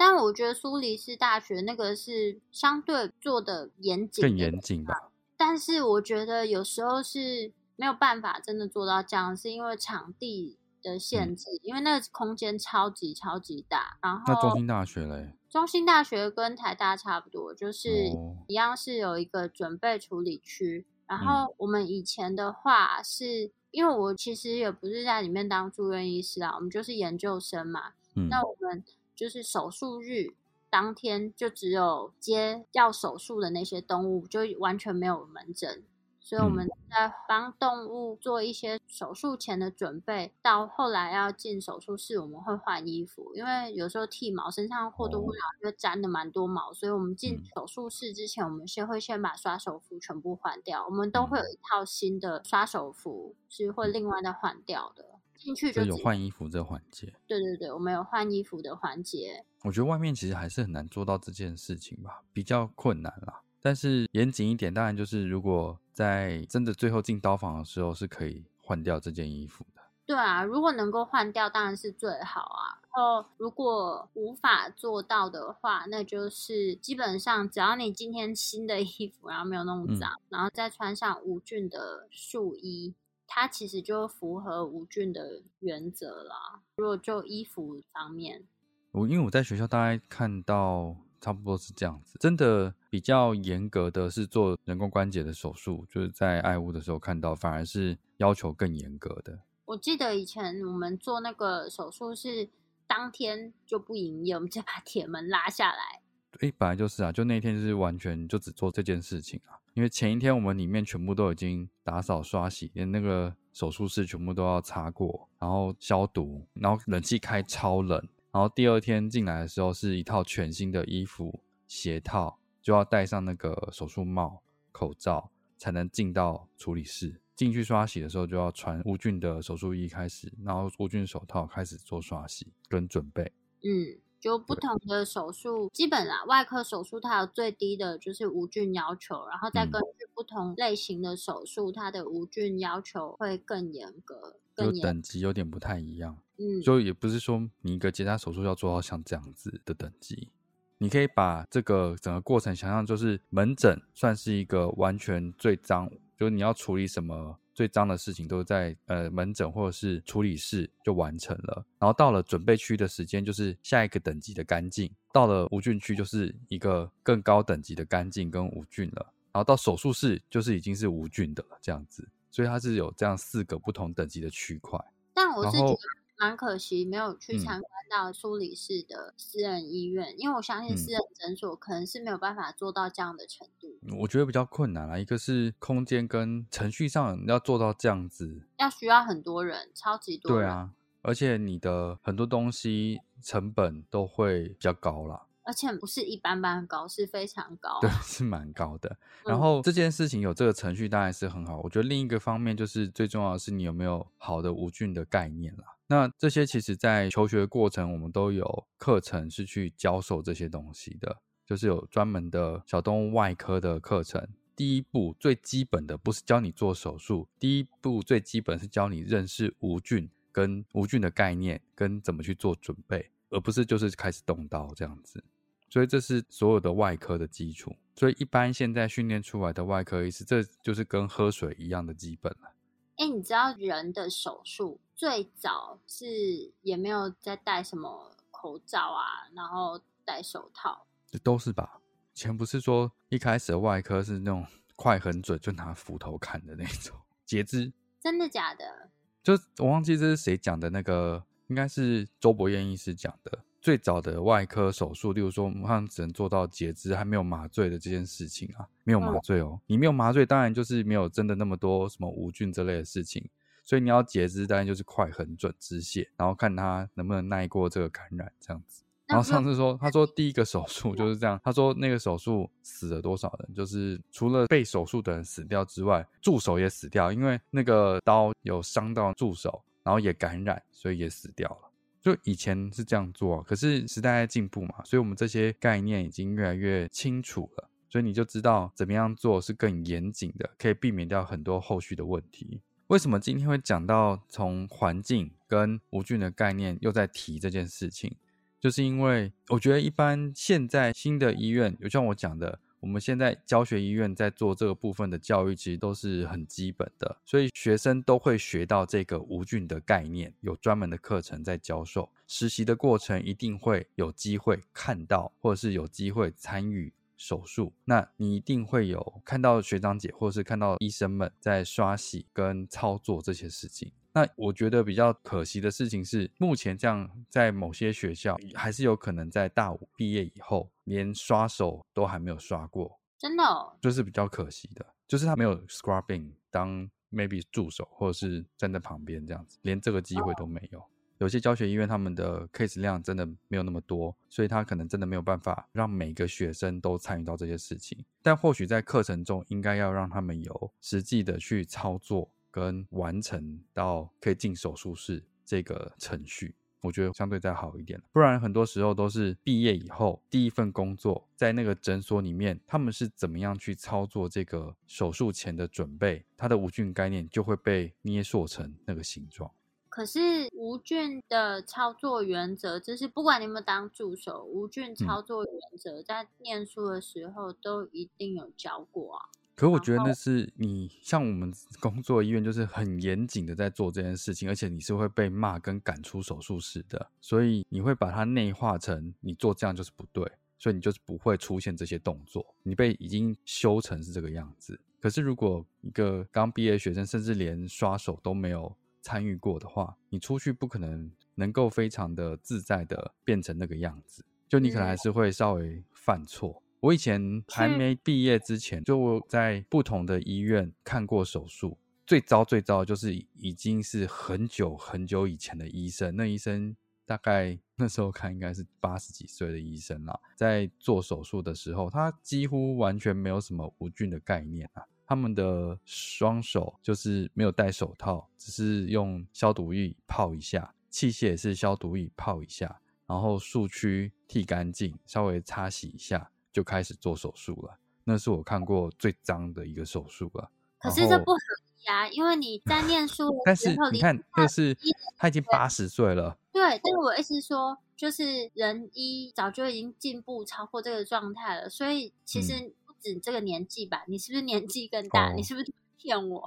但我觉得苏黎世大学那个是相对做的严谨，更严谨吧。但是我觉得有时候是没有办法真的做到这样，是因为场地的限制，因为那个空间超级超级大。然后，那中心大学嘞？中心大学跟台大差不多，就是一样是有一个准备处理区。然后我们以前的话，是因为我其实也不是在里面当住院医师啊，我们就是研究生嘛。那我们。就是手术日当天，就只有接要手术的那些动物，就完全没有门诊，所以我们在帮动物做一些手术前的准备，到后来要进手术室，我们会换衣服，因为有时候剃毛身上或多或少就沾的蛮多毛，所以我们进手术室之前，我们先会先把刷手服全部换掉，我们都会有一套新的刷手服是会另外再换掉的。进去就有换衣服这环节。对对对，我们有换衣服的环节。我觉得外面其实还是很难做到这件事情吧，比较困难啦。但是严谨一点，当然就是如果在真的最后进刀房的时候，是可以换掉这件衣服的。对啊，如果能够换掉，当然是最好啊。然后如果无法做到的话，那就是基本上只要你今天新的衣服，然后没有弄脏，然后再穿上无菌的束衣，它其实就符合无菌的原则啦。如果就衣服方面，我因为我在学校大概看到。差不多是这样子，真的比较严格的是做人工关节的手术，就是在爱屋的时候看到，反而是要求更严格的。我记得以前我们做那个手术是当天就不营业，我们就把铁门拉下来。哎，本来就是啊，就那天是完全就只做这件事情啊，因为前一天我们里面全部都已经打扫刷洗，连那个手术室全部都要擦过，然后消毒，然后冷气开超冷。然后第二天进来的时候是一套全新的衣服、鞋套，就要戴上那个手术帽、口罩才能进到处理室。进去刷洗的时候就要穿无菌的手术衣开始，然后无菌手套开始做刷洗跟准备。嗯，就不同的手术，基本啦，外科手术它有最低的就是无菌要求，然后再根据不同类型的手术，它的无菌要求会更严格。就等级有点不太一样，嗯，就也不是说你一个结扎手术要做到像这样子的等级，你可以把这个整个过程想象就是门诊算是一个完全最脏，就是你要处理什么最脏的事情都在呃门诊或者是处理室就完成了，然后到了准备区的时间就是下一个等级的干净，到了无菌区就是一个更高等级的干净跟无菌了，然后到手术室就是已经是无菌的了，这样子。所以它是有这样四个不同等级的区块，但我是觉得蛮可惜，没有去参观到苏黎世的私人医院，因为我相信私人诊所可能是没有办法做到这样的程度。我觉得比较困难啦，一个是空间跟程序上要做到这样子，要需要很多人，超级多。对啊，而且你的很多东西成本都会比较高啦。而且不是一般般高，是非常高，对，是蛮高的。然后这件事情有这个程序当然是很好。我觉得另一个方面就是最重要的是你有没有好的无菌的概念啦。那这些其实在求学过程我们都有课程是去教授这些东西的，就是有专门的小动物外科的课程。第一步最基本的不是教你做手术，第一步最基本是教你认识无菌跟无菌的概念跟怎么去做准备。而不是就是开始动刀这样子，所以这是所有的外科的基础。所以一般现在训练出来的外科医师，这就是跟喝水一样的基本了。哎，你知道人的手术最早是也没有在戴什么口罩啊，然后戴手套，这都是吧？以前不是说一开始的外科是那种 快很准，就拿斧头砍的那种截肢？真的假的？就我忘记这是谁讲的那个。应该是周伯彦医师讲的，最早的外科手术，例如说我们只能做到截肢，还没有麻醉的这件事情啊，没有麻醉哦，你没有麻醉，当然就是没有真的那么多什么无菌这类的事情，所以你要截肢，当然就是快、很准、止血，然后看他能不能耐过这个感染这样子。然后上次说，他说 第一个手术就是这样，他说那个手术死了多少人，就是除了被手术的人死掉之外，助手也死掉，因为那个刀有伤到助手。然后也感染，所以也死掉了。就以前是这样做，可是时代在进步嘛，所以我们这些概念已经越来越清楚了。所以你就知道怎么样做是更严谨的，可以避免掉很多后续的问题。为什么今天会讲到从环境跟无菌的概念又在提这件事情？就是因为我觉得一般现在新的医院，有像我讲的。我们现在教学医院在做这个部分的教育，其实都是很基本的，所以学生都会学到这个无菌的概念，有专门的课程在教授。实习的过程一定会有机会看到，或者是有机会参与手术，那你一定会有看到学长姐或者是看到医生们在刷洗跟操作这些事情。那我觉得比较可惜的事情是，目前这样在某些学校还是有可能在大五毕业以后，连刷手都还没有刷过，真的，就是比较可惜的。就是他没有 scrubbing 当 maybe 助手或者是站在旁边这样子，连这个机会都没有。有些教学医院他们的 case 量真的没有那么多，所以他可能真的没有办法让每个学生都参与到这些事情。但或许在课程中，应该要让他们有实际的去操作跟完成到可以进手术室这个程序，我觉得相对再好一点。不然很多时候都是毕业以后第一份工作，在那个诊所里面，他们是怎么样去操作这个手术前的准备，他的无菌概念就会被捏塑成那个形状。可是无菌的操作原则，就是不管你有没有当助手，无菌操作原则在念书的时候都一定有教过啊。可我觉得那是你像我们工作医院，就是很严谨的在做这件事情，而且你是会被骂跟赶出手术室的，所以你会把它内化成你做这样就是不对，所以你就是不会出现这些动作，你被已经修成是这个样子。可是如果一个刚毕业学生，甚至连刷手都没有。参与过的话，你出去不可能能够非常的自在的变成那个样子，就你可能还是会稍微犯错。我以前还没毕业之前，就在不同的医院看过手术，最糟最糟就是已经是很久很久以前的医生，那医生大概那时候看应该是八十几岁的医生了，在做手术的时候，他几乎完全没有什么无菌的概念啊。他们的双手就是没有戴手套，只是用消毒液泡一下，器械也是消毒液泡一下，然后术区剃干净，稍微擦洗一下，就开始做手术了。那是我看过最脏的一个手术了。可是这不合理啊，因为你在念书的时候，你看，就是他已经八十岁了。对，但是我意思说，就是人医早就已经进步超过这个状态了，所以其实。指这个年纪吧，你是不是年纪更大？你是不是骗我？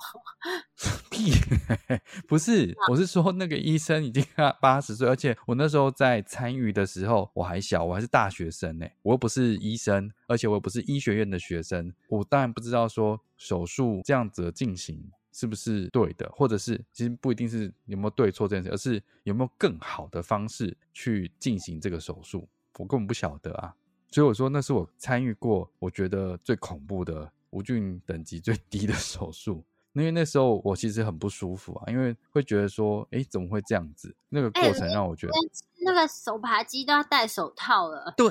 屁，不是，我是说那个医生已经八十岁，而且我那时候在参与的时候我还小，我还是大学生呢，我又不是医生，而且我又不是医学院的学生，我当然不知道说手术这样子进行是不是对的，或者是其实不一定是有没有对错这件事，而是有没有更好的方式去进行这个手术，我根本不晓得啊。所以我说，那是我参与过我觉得最恐怖的无菌等级最低的 手术。因为那时候我其实很不舒服啊，因为会觉得说，哎，怎么会这样子？那个过程让我觉得，那个手扒鸡都要戴手套了。对，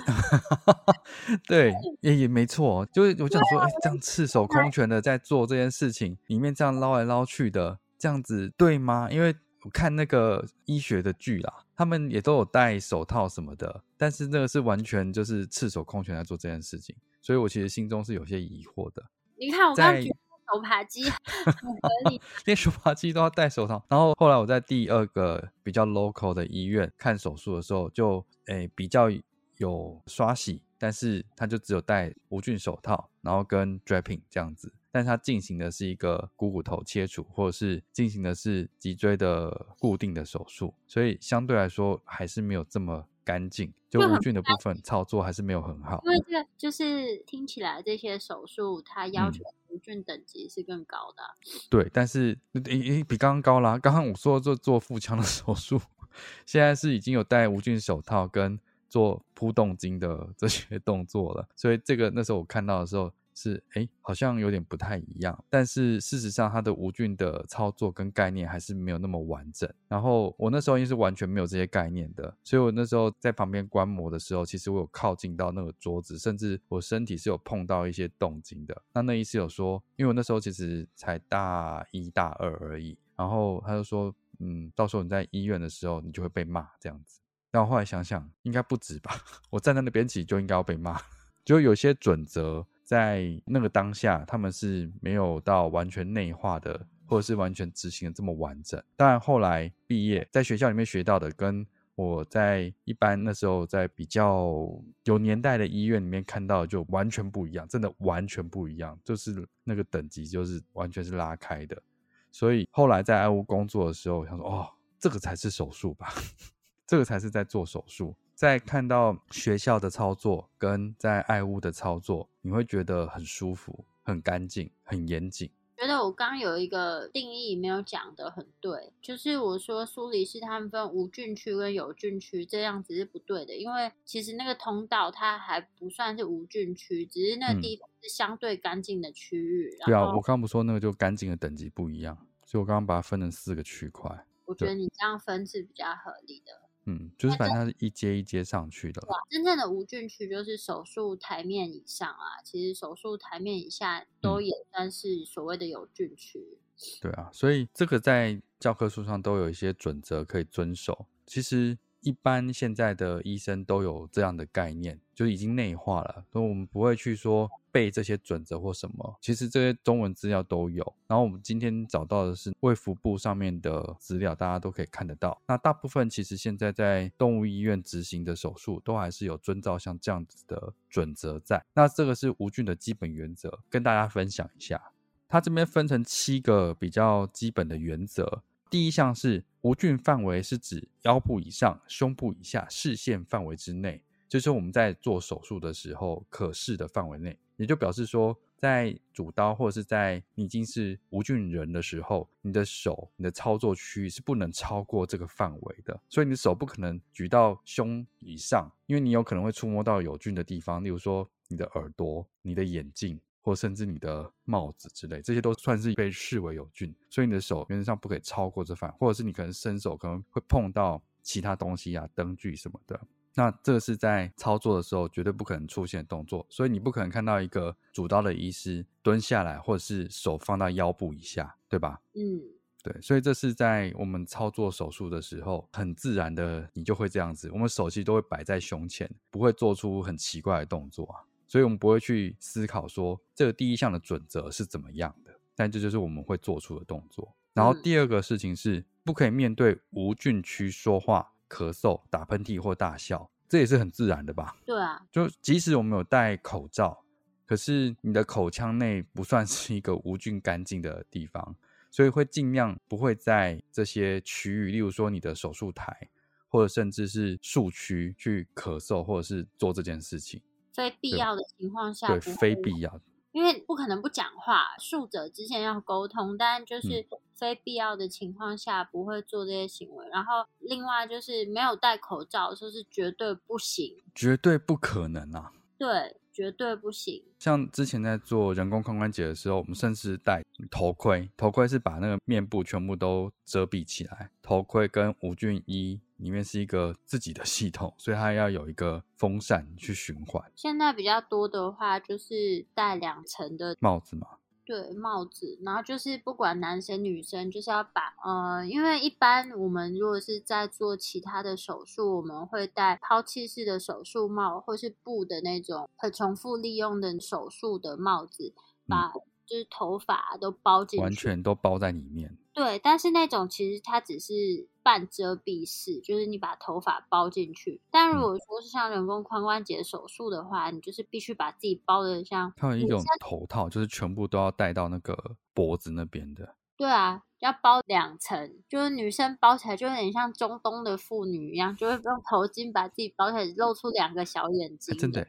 对，也也没错。就是我想说，哎，这样赤手空拳的在做这件事情，里面这样捞来捞去的，这样子对吗？因为我看那个医学的剧啦。他们也都有戴手套什么的，但是那个是完全就是赤手空拳在做这件事情，所以我其实心中是有些疑惑的。你看，我刚举手扒鸡 很合理，连手扒鸡都要戴手套。然后后来我在第二个比较 local 的医院看手术的时候，就诶比较有刷洗，但是他就只有戴无菌手套，然后跟 draping 这样子。但它进行的是一个股骨头切除，或者是进行的是脊椎的固定的手术，所以相对来说还是没有这么干净，就无菌的部分操作还是没有很好。因为这个就是听起来这些手术它要求无菌等级是更高的。对，但是诶比刚刚高啦。刚刚我说做做腹腔的 手术，现在是已经有戴无菌手套跟做扑动筋的这些动作了，所以这个那时候我看到的时候。是哎，好像有点不太一样，但是事实上它的无菌的操作跟概念还是没有那么完整。然后我那时候因为是完全没有这些概念的，所以我那时候在旁边观摩的时候，其实我有靠近到那个桌子，甚至我身体是有碰到一些动静的。那那医师有说，因为我那时候其实才大一大二而已，然后他就说，嗯，到时候你在医院的时候，你就会被骂这样子。但我后来想想，应该不止吧？我站在那边起就应该要被骂，就有些准则。在那个当下，他们是没有到完全内化的，或者是完全执行的这么完整。当然，后来毕业在学校里面学到的，跟我在一般那时候在比较有年代的医院里面看到的就完全不一样，真的完全不一样，就是那个等级就是完全是拉开的。所以后来在爱屋工作的时候，想说哦，这个才是手术吧，这个才是在做手术。在看到学校的操作跟在爱屋的操作，你会觉得很舒服、很干净、很严谨。觉觉得我刚刚有一个定义没有讲的很对，就是我说苏黎世他们分无菌区跟有菌区，这样子是不对的，因为其实那个通道它还不算是无菌区，只是那个地方是相对干净的区域。对啊，我刚不说那个就干净的等级不一样，所以我刚刚把它分成四个区块。我觉得你这样分是比较合理的。嗯，就是反正它是一阶一阶上去的。真正的无菌区就是手术台面以上啊，其实手术台面以下都也算是所谓的有菌区。对啊，所以这个在教科书上都有一些准则可以遵守。其实。一般现在的医生都有这样的概念，就已经内化了，所以我们不会去说背这些准则或什么。其实这些中文资料都有。然后我们今天找到的是卫福部上面的资料，大家都可以看得到。那大部分其实现在在动物医院执行的手术，都还是有遵照像这样子的准则在。那这个是无菌的基本原则，跟大家分享一下。它这边分成七个比较基本的原则。第一项是无菌范围是指腰部以上、胸部以下视线范围之内，就是我们在做手术的时候可视的范围内。也就表示说，在主刀或者是在你已经是无菌人的时候，你的手、你的操作区域是不能超过这个范围的。所以你的手不可能举到胸以上，因为你有可能会触摸到有菌的地方，例如说你的耳朵、你的眼镜。或甚至你的帽子之类，这些都算是被视为有菌，所以你的手原则上不可以超过这范，或者是你可能伸手可能会碰到其他东西啊，灯具什么的。那这是在操作的时候绝对不可能出现的动作，所以你不可能看到一个主刀的医师蹲下来，或者是手放到腰部以下，对吧？嗯，对，所以这是在我们操作手术的时候很自然的，你就会这样子，我们手其实都会摆在胸前，不会做出很奇怪的动作啊。所以我们不会去思考说这个第一项的准则是怎么样的，但这就是我们会做出的动作。然后第二个事情是不可以面对无菌区说话、咳嗽、打喷嚏或大笑，这也是很自然的吧？对啊，就即使我们有戴口罩，可是你的口腔内不算是一个无菌干净的地方，所以会尽量不会在这些区域，例如说你的手术台或者甚至是术区去咳嗽或者是做这件事情。非必要的情况下，对，非必要，因为不可能不讲话，术者之前要沟通，但就是非必要的情况下不会做这些行为。然后另外就是没有戴口罩，说是绝对不行，绝对不可能啊！对，绝对不行。像之前在做人工髋关节的时候，我们甚至戴头盔，头盔是把那个面部全部都遮蔽起来，头盔跟无菌衣。里面是一个自己的系统，所以它要有一个风扇去循环。现在比较多的话，就是戴两层的帽子嘛。对，帽子，然后就是不管男生女生，就是要把呃，因为一般我们如果是在做其他的手术，我们会戴抛弃式的手术帽，或是布的那种可重复利用的手术的帽子，把就是头发都包进去，完全都包在里面。对，但是那种其实它只是半遮蔽式，就是你把头发包进去。但如果说是像人工髋关节手术的话，你就是必须把自己包的像它有一种头套，就是全部都要戴到那个脖子那边的。对啊，要包两层，就是女生包起来就有点像中东的妇女一样，就会用头巾把自己包起来，露出两个小眼睛。真的。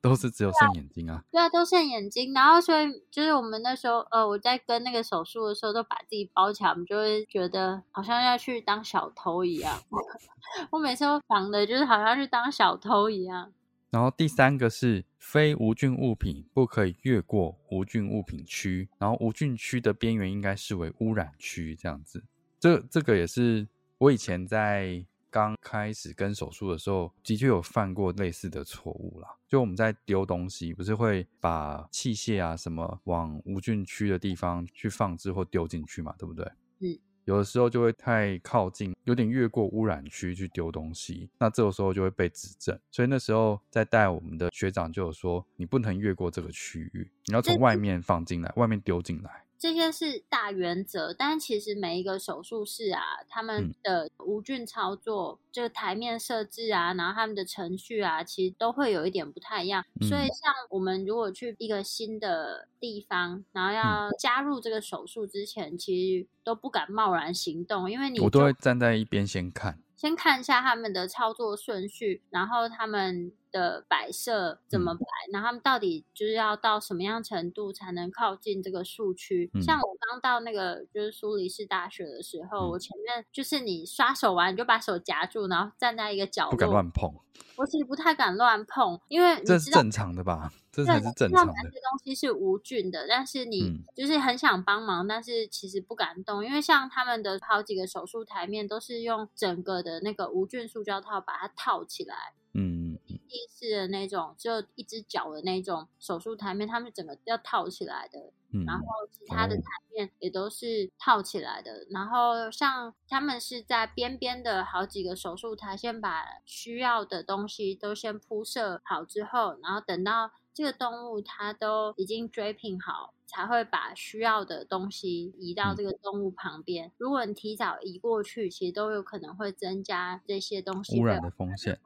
都是只有剩眼睛啊？对啊，都剩眼睛。然后所以就是我们那时候，呃，我在跟那个手术的时候，都把自己包起来，我们就会觉得好像要去当小偷一样。我每次都防的就是好像去当小偷一样。然后第三个是非无菌物品不可以越过无菌物品区，然后无菌区的边缘应该视为污染区，这样子。这这个也是我以前在。刚开始跟手术的时候，的确有犯过类似的错误啦。就我们在丢东西，不是会把器械啊什么往无菌区的地方去放置或丢进去嘛，对不对？嗯。有的时候就会太靠近，有点越过污染区去丢东西，那这个时候就会被指正。所以那时候在带我们的学长就有说，你不能越过这个区域，你要从外面放进来，外面丢进来。这些是大原则，但其实每一个手术室啊，他们的无菌操作，就台面设置啊，然后他们的程序啊，其实都会有一点不太一样。所以，像我们如果去一个新的地方，然后要加入这个手术之前，其实都不敢贸然行动，因为你我都会站在一边先看，先看一下他们的操作顺序，然后他们。的摆设怎么摆，然后他们到底就是要到什么样程度才能靠近这个树区？嗯像我刚到那个就是苏黎世大学的时候，嗯我前面就是你刷手完你就把手夹住，然后站在一个角落不敢，乱碰，我其实不太敢乱碰，因为这是正常的吧？这，才是正常的。东西是无菌的，但是你嗯就是很想帮忙，但是其实不敢动，因为像他们的好几个手术台面都是用整个的那个无菌塑胶套把它套起来，嗯，嗯第一式的那种只有一只脚的那种手术台面，他们整个要套起来的，嗯然后其他的哦台面也都是套起来的。然后像他们是在边边的好几个手术台，先把需要的东西都先铺设好之后，然后等到这个动物它都已经 draping 好，才会把需要的东西移到嗯这个动物旁边。如果你提早移过去，其实都有可能会增加这些东西污染的风险，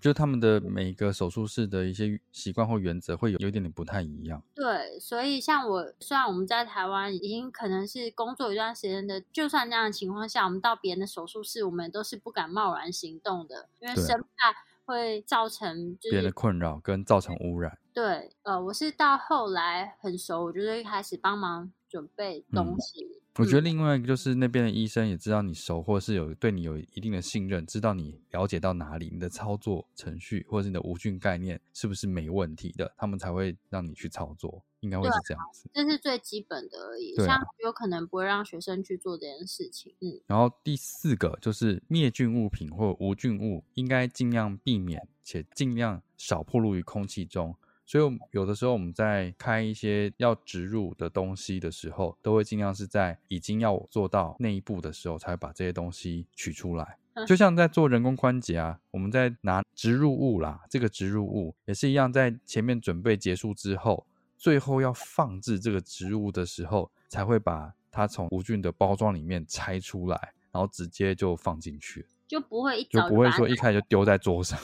就他们的每个手术室的一些习惯或原则会有有一点点不太一样。对，所以像我，虽然我们在台湾已经可能是工作一段时间的，就算这样的情况下，我们到别人的手术室，我们都是不敢贸然行动的，因为生怕会造成就别人的困扰跟造成污染。对，呃，我是到后来很熟，我就会开始帮忙准备东嗯西。我觉得嗯另外一个就是那边的医生也知道你熟，或是有对你有一定的信任，知道你了解到哪里，你的操作程序或者是你的无菌概念是不是没问题的，他们才会让你去操作，应该会是这样子。这是最基本的而已，啊像有可能不会让学生去做这件事情。嗯，然后第四个就是灭菌物品或无菌物，应该尽量避免且尽量少暴露于空气中。所以，有的时候我们在开一些要植入的东西的时候，都会尽量是在已经要做到那一步的时候，才会把这些东西取出来。嗯就像在做人工关节啊，我们在拿植入物啦，这个植入物也是一样，在前面准备结束之后，最后要放置这个植入物的时候，才会把它从无菌的包装里面拆出来，然后直接就放进去，就不会一就不会说一开始就丢在桌上。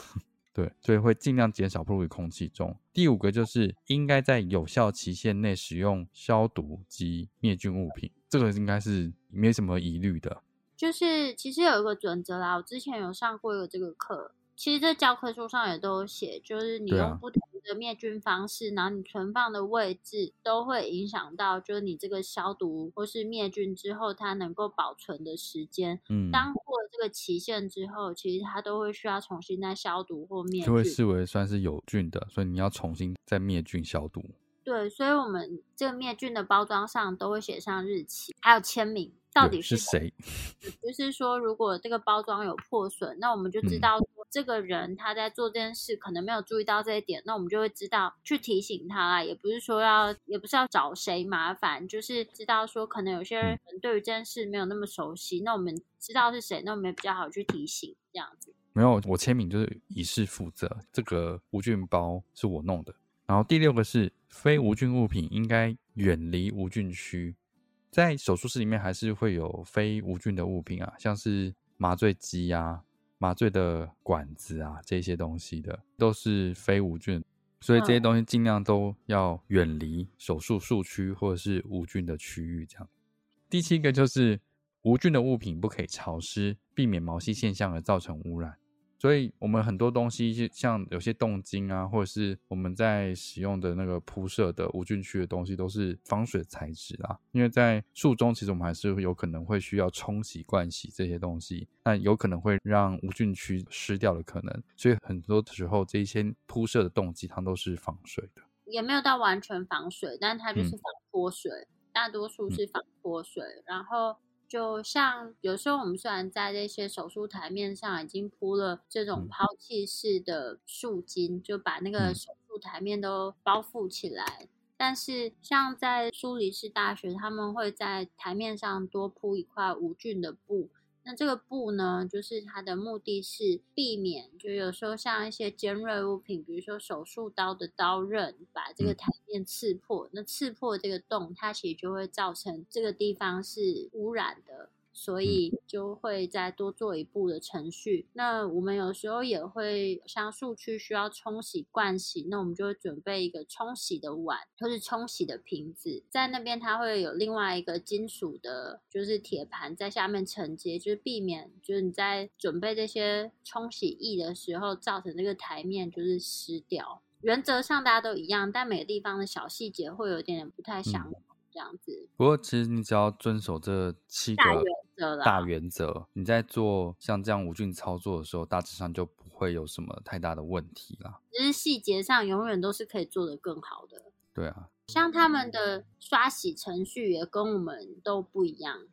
对，所以会尽量减少暴露于空气中。第五个就是应该在有效期限内使用消毒及灭菌物品，这个应该是没什么疑虑的。就是其实有一个准则啦，我之前有上过一个这个课，其实这教科书上也都有写，就是你用不同的灭菌方式，然后你存放的位置都会影响到，就是你这个消毒或是灭菌之后它能够保存的时间。嗯，当过了这个期限之后，其实它都会需要重新再消毒或灭菌。就会视为算是有菌的，所以你要重新再灭菌消毒。对，所以我们这个灭菌的包装上都会写上日期，还有签名，到底是谁？就是说，如果这个包装有破损，那我们就知嗯道说这个人他在做这件事可能没有注意到这一点，那我们就会知道去提醒他啦。也不是说要，也不是要找谁麻烦，就是知道说可能有些人对于这件事没有那么熟悉，那我们知道是谁，那我们也比较好去提醒这样子。没有，我签名就是以示负责，这个无菌包是我弄的。然后第六个是非无菌物品应该远离无菌区，在手术室里面还是会有非无菌的物品啊，像是麻醉机啊、麻醉的管子啊这些东西的，都是非无菌，所以这些嗯东西尽量都要远离手术术区或者是无菌的区域。这样，第七个就是无菌的物品不可以潮湿，避免毛细现象而造成污染。所以，我们很多东西，就像有些动晶啊，或者是我们在使用的那个铺设的无菌区的东西，都是防水材质啦。因为在术中，其实我们还是有可能会需要冲洗、灌洗这些东西，那有可能会让无菌区湿掉的可能。所以，很多时候这一些铺设的动机，它都是防水的。也没有到完全防水，但它就是嗯防脱水，大多数是防脱水。然后就像有时候我们虽然在这些手术台面上已经铺了这种嗯抛弃式的树巾，就把那个嗯手术台面都包覆起来。但是，像在苏黎世大学，他们会在台面上多铺一块无菌的布，那这个布呢，就是它的目的是避免，就有时候像一些尖锐物品，比如说手术刀的刀刃，把这个嗯台面刺破，那刺破这个洞，它其实就会造成这个地方是污染的。所以就会再多做一步的程序。那我们有时候也会像树区需要冲洗、灌洗，那我们就会准备一个冲洗的碗或是冲洗的瓶子，在那边它会有另外一个金属的，就是铁盘在下面承接，就是避免就是你在准备这些冲洗液的时候造成这个台面就是湿掉。原则上大家都一样，但每个地方的小细节会有点点不太相同，这样子。不过其实你只要遵守这七个则啦大原则，你在做像这样无菌操作的时候，大致上就不会有什么太大的问题啦。只是细节上永远都是可以做得更好的。对啊，像他们的刷洗程序也跟我们都不一样。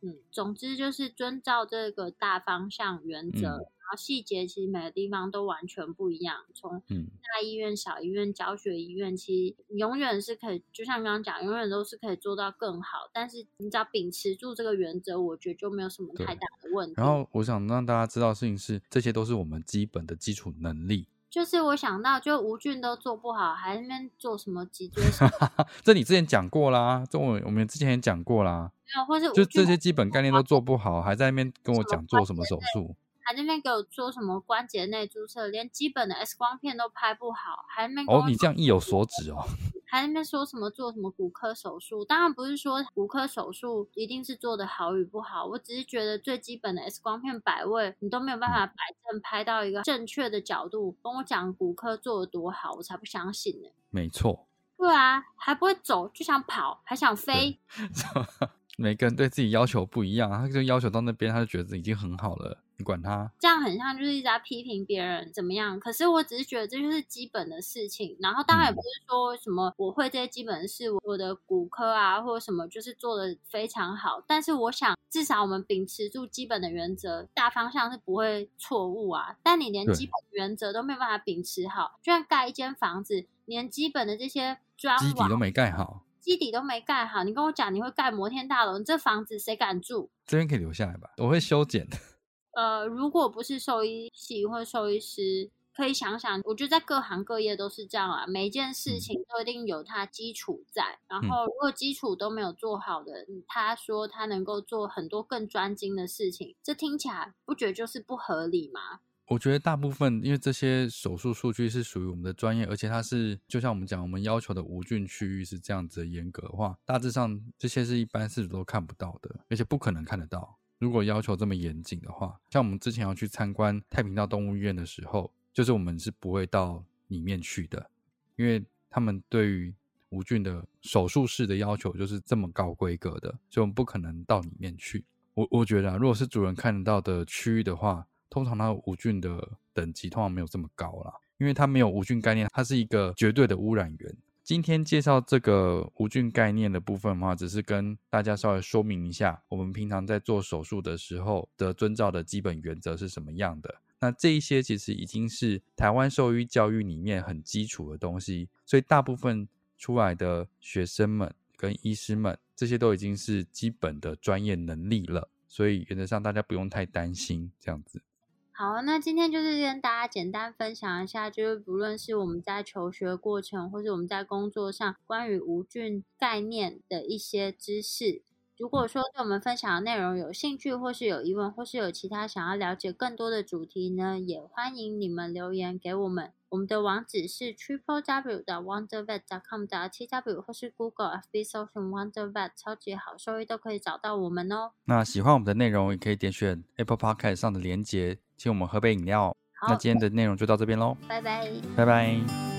嗯，总之就是遵照这个大方向原则，嗯然后细节其实每个地方都完全不一样。从嗯，大医院、小医院、教学医院，其实永远是可以，就像刚刚讲，永远都是可以做到更好。但是你只要秉持住这个原则，我觉得就没有什么太大的问题。然后我想让大家知道的事情是，这些都是我们基本的基础能力。就是我想到，就吴俊都做不好，还在那边做什么脊椎 这你之前讲过啦，这我我们之前也讲过啦，没有，或是吴就这些基本概念都做不好，还在那边跟我讲做什么手术。还在那边给我做什么关节内注射，连基本的 X 光片都拍不好，还在那边跟我哦，你这样意有所指哦。还在那边说什么做什么骨科手术，当然不是说骨科手术一定是做的好与不好，我只是觉得最基本的 X 光片摆位你都没有办法摆正拍到一个正确的角度，跟我讲骨科做的多好，我才不相信呢。没错，对啊，还不会走就想跑，还想飞，每个人对自己要求不一样，他就要求到那边，他就觉得已经很好了，你管他。这样很像就是一直在批评别人怎么样。可是我只是觉得这就是基本的事情，然后当然也不是说什么我会这些基本的事，我的骨科啊或者什么就是做的非常好。但是我想至少我们秉持住基本的原则，大方向是不会错误啊。但你连基本的原则都没有办法秉持好，就像盖一间房子，连基本的这些砖瓦基底都没盖好，基底都没盖好，你跟我讲你会盖摩天大楼，你这房子谁敢住？这边可以留下来吧？我会修剪的。呃，如果不是兽医系或兽医师，可以想想，我觉得在各行各业都是这样啊，每一件事嗯情都一定有它基础在。然嗯后，如果基础都没有做好的，嗯他说他能够做很多更专精的事情，这听起来不觉得就是不合理吗？我觉得大部分，因为这些手术数据是属于我们的专业，而且它是就像我们讲，我们要求的无菌区域是这样子的严格的话，大致上这些是一般事主都看不到的，而且不可能看得到。如果要求这么严谨的话，像我们之前要去参观太平道动物医院的时候，就是我们是不会到里面去的，因为他们对于无菌的手术室的要求就是这么高规格的，所以我们不可能到里面去。我我觉得，如果是主人看得到的区域的话，通常它无菌的等级通常没有这么高啦，因为它没有无菌概念，它是一个绝对的污染源。今天介绍这个无菌概念的部分的话，只是跟大家稍微说明一下，我们平常在做手术的时候的遵照的基本原则是什么样的。那这一些其实已经是台湾兽医教育里面很基础的东西，所以大部分出来的学生们跟医师们，这些都已经是基本的专业能力了。所以原则上大家不用太担心这样子。好，那今天就是跟大家简单分享一下，就是不论是我们在求学过程，或是我们在工作上关于无菌概念的一些知识。如果说对我们分享的内容有兴趣，或是有疑问，或是有其他想要了解更多的主题呢，也欢迎你们留言给我们。我们的网址是 triple w 的 wondervet com 的 t w 或是 Google FB 搜寻 wondervet 超级好收益都可以找到我们哦。那喜欢我们的内容，也可以点选 Apple Podcast 上的连结，请我们喝杯饮料。那，今天的内容就到这边喽，拜拜。拜拜。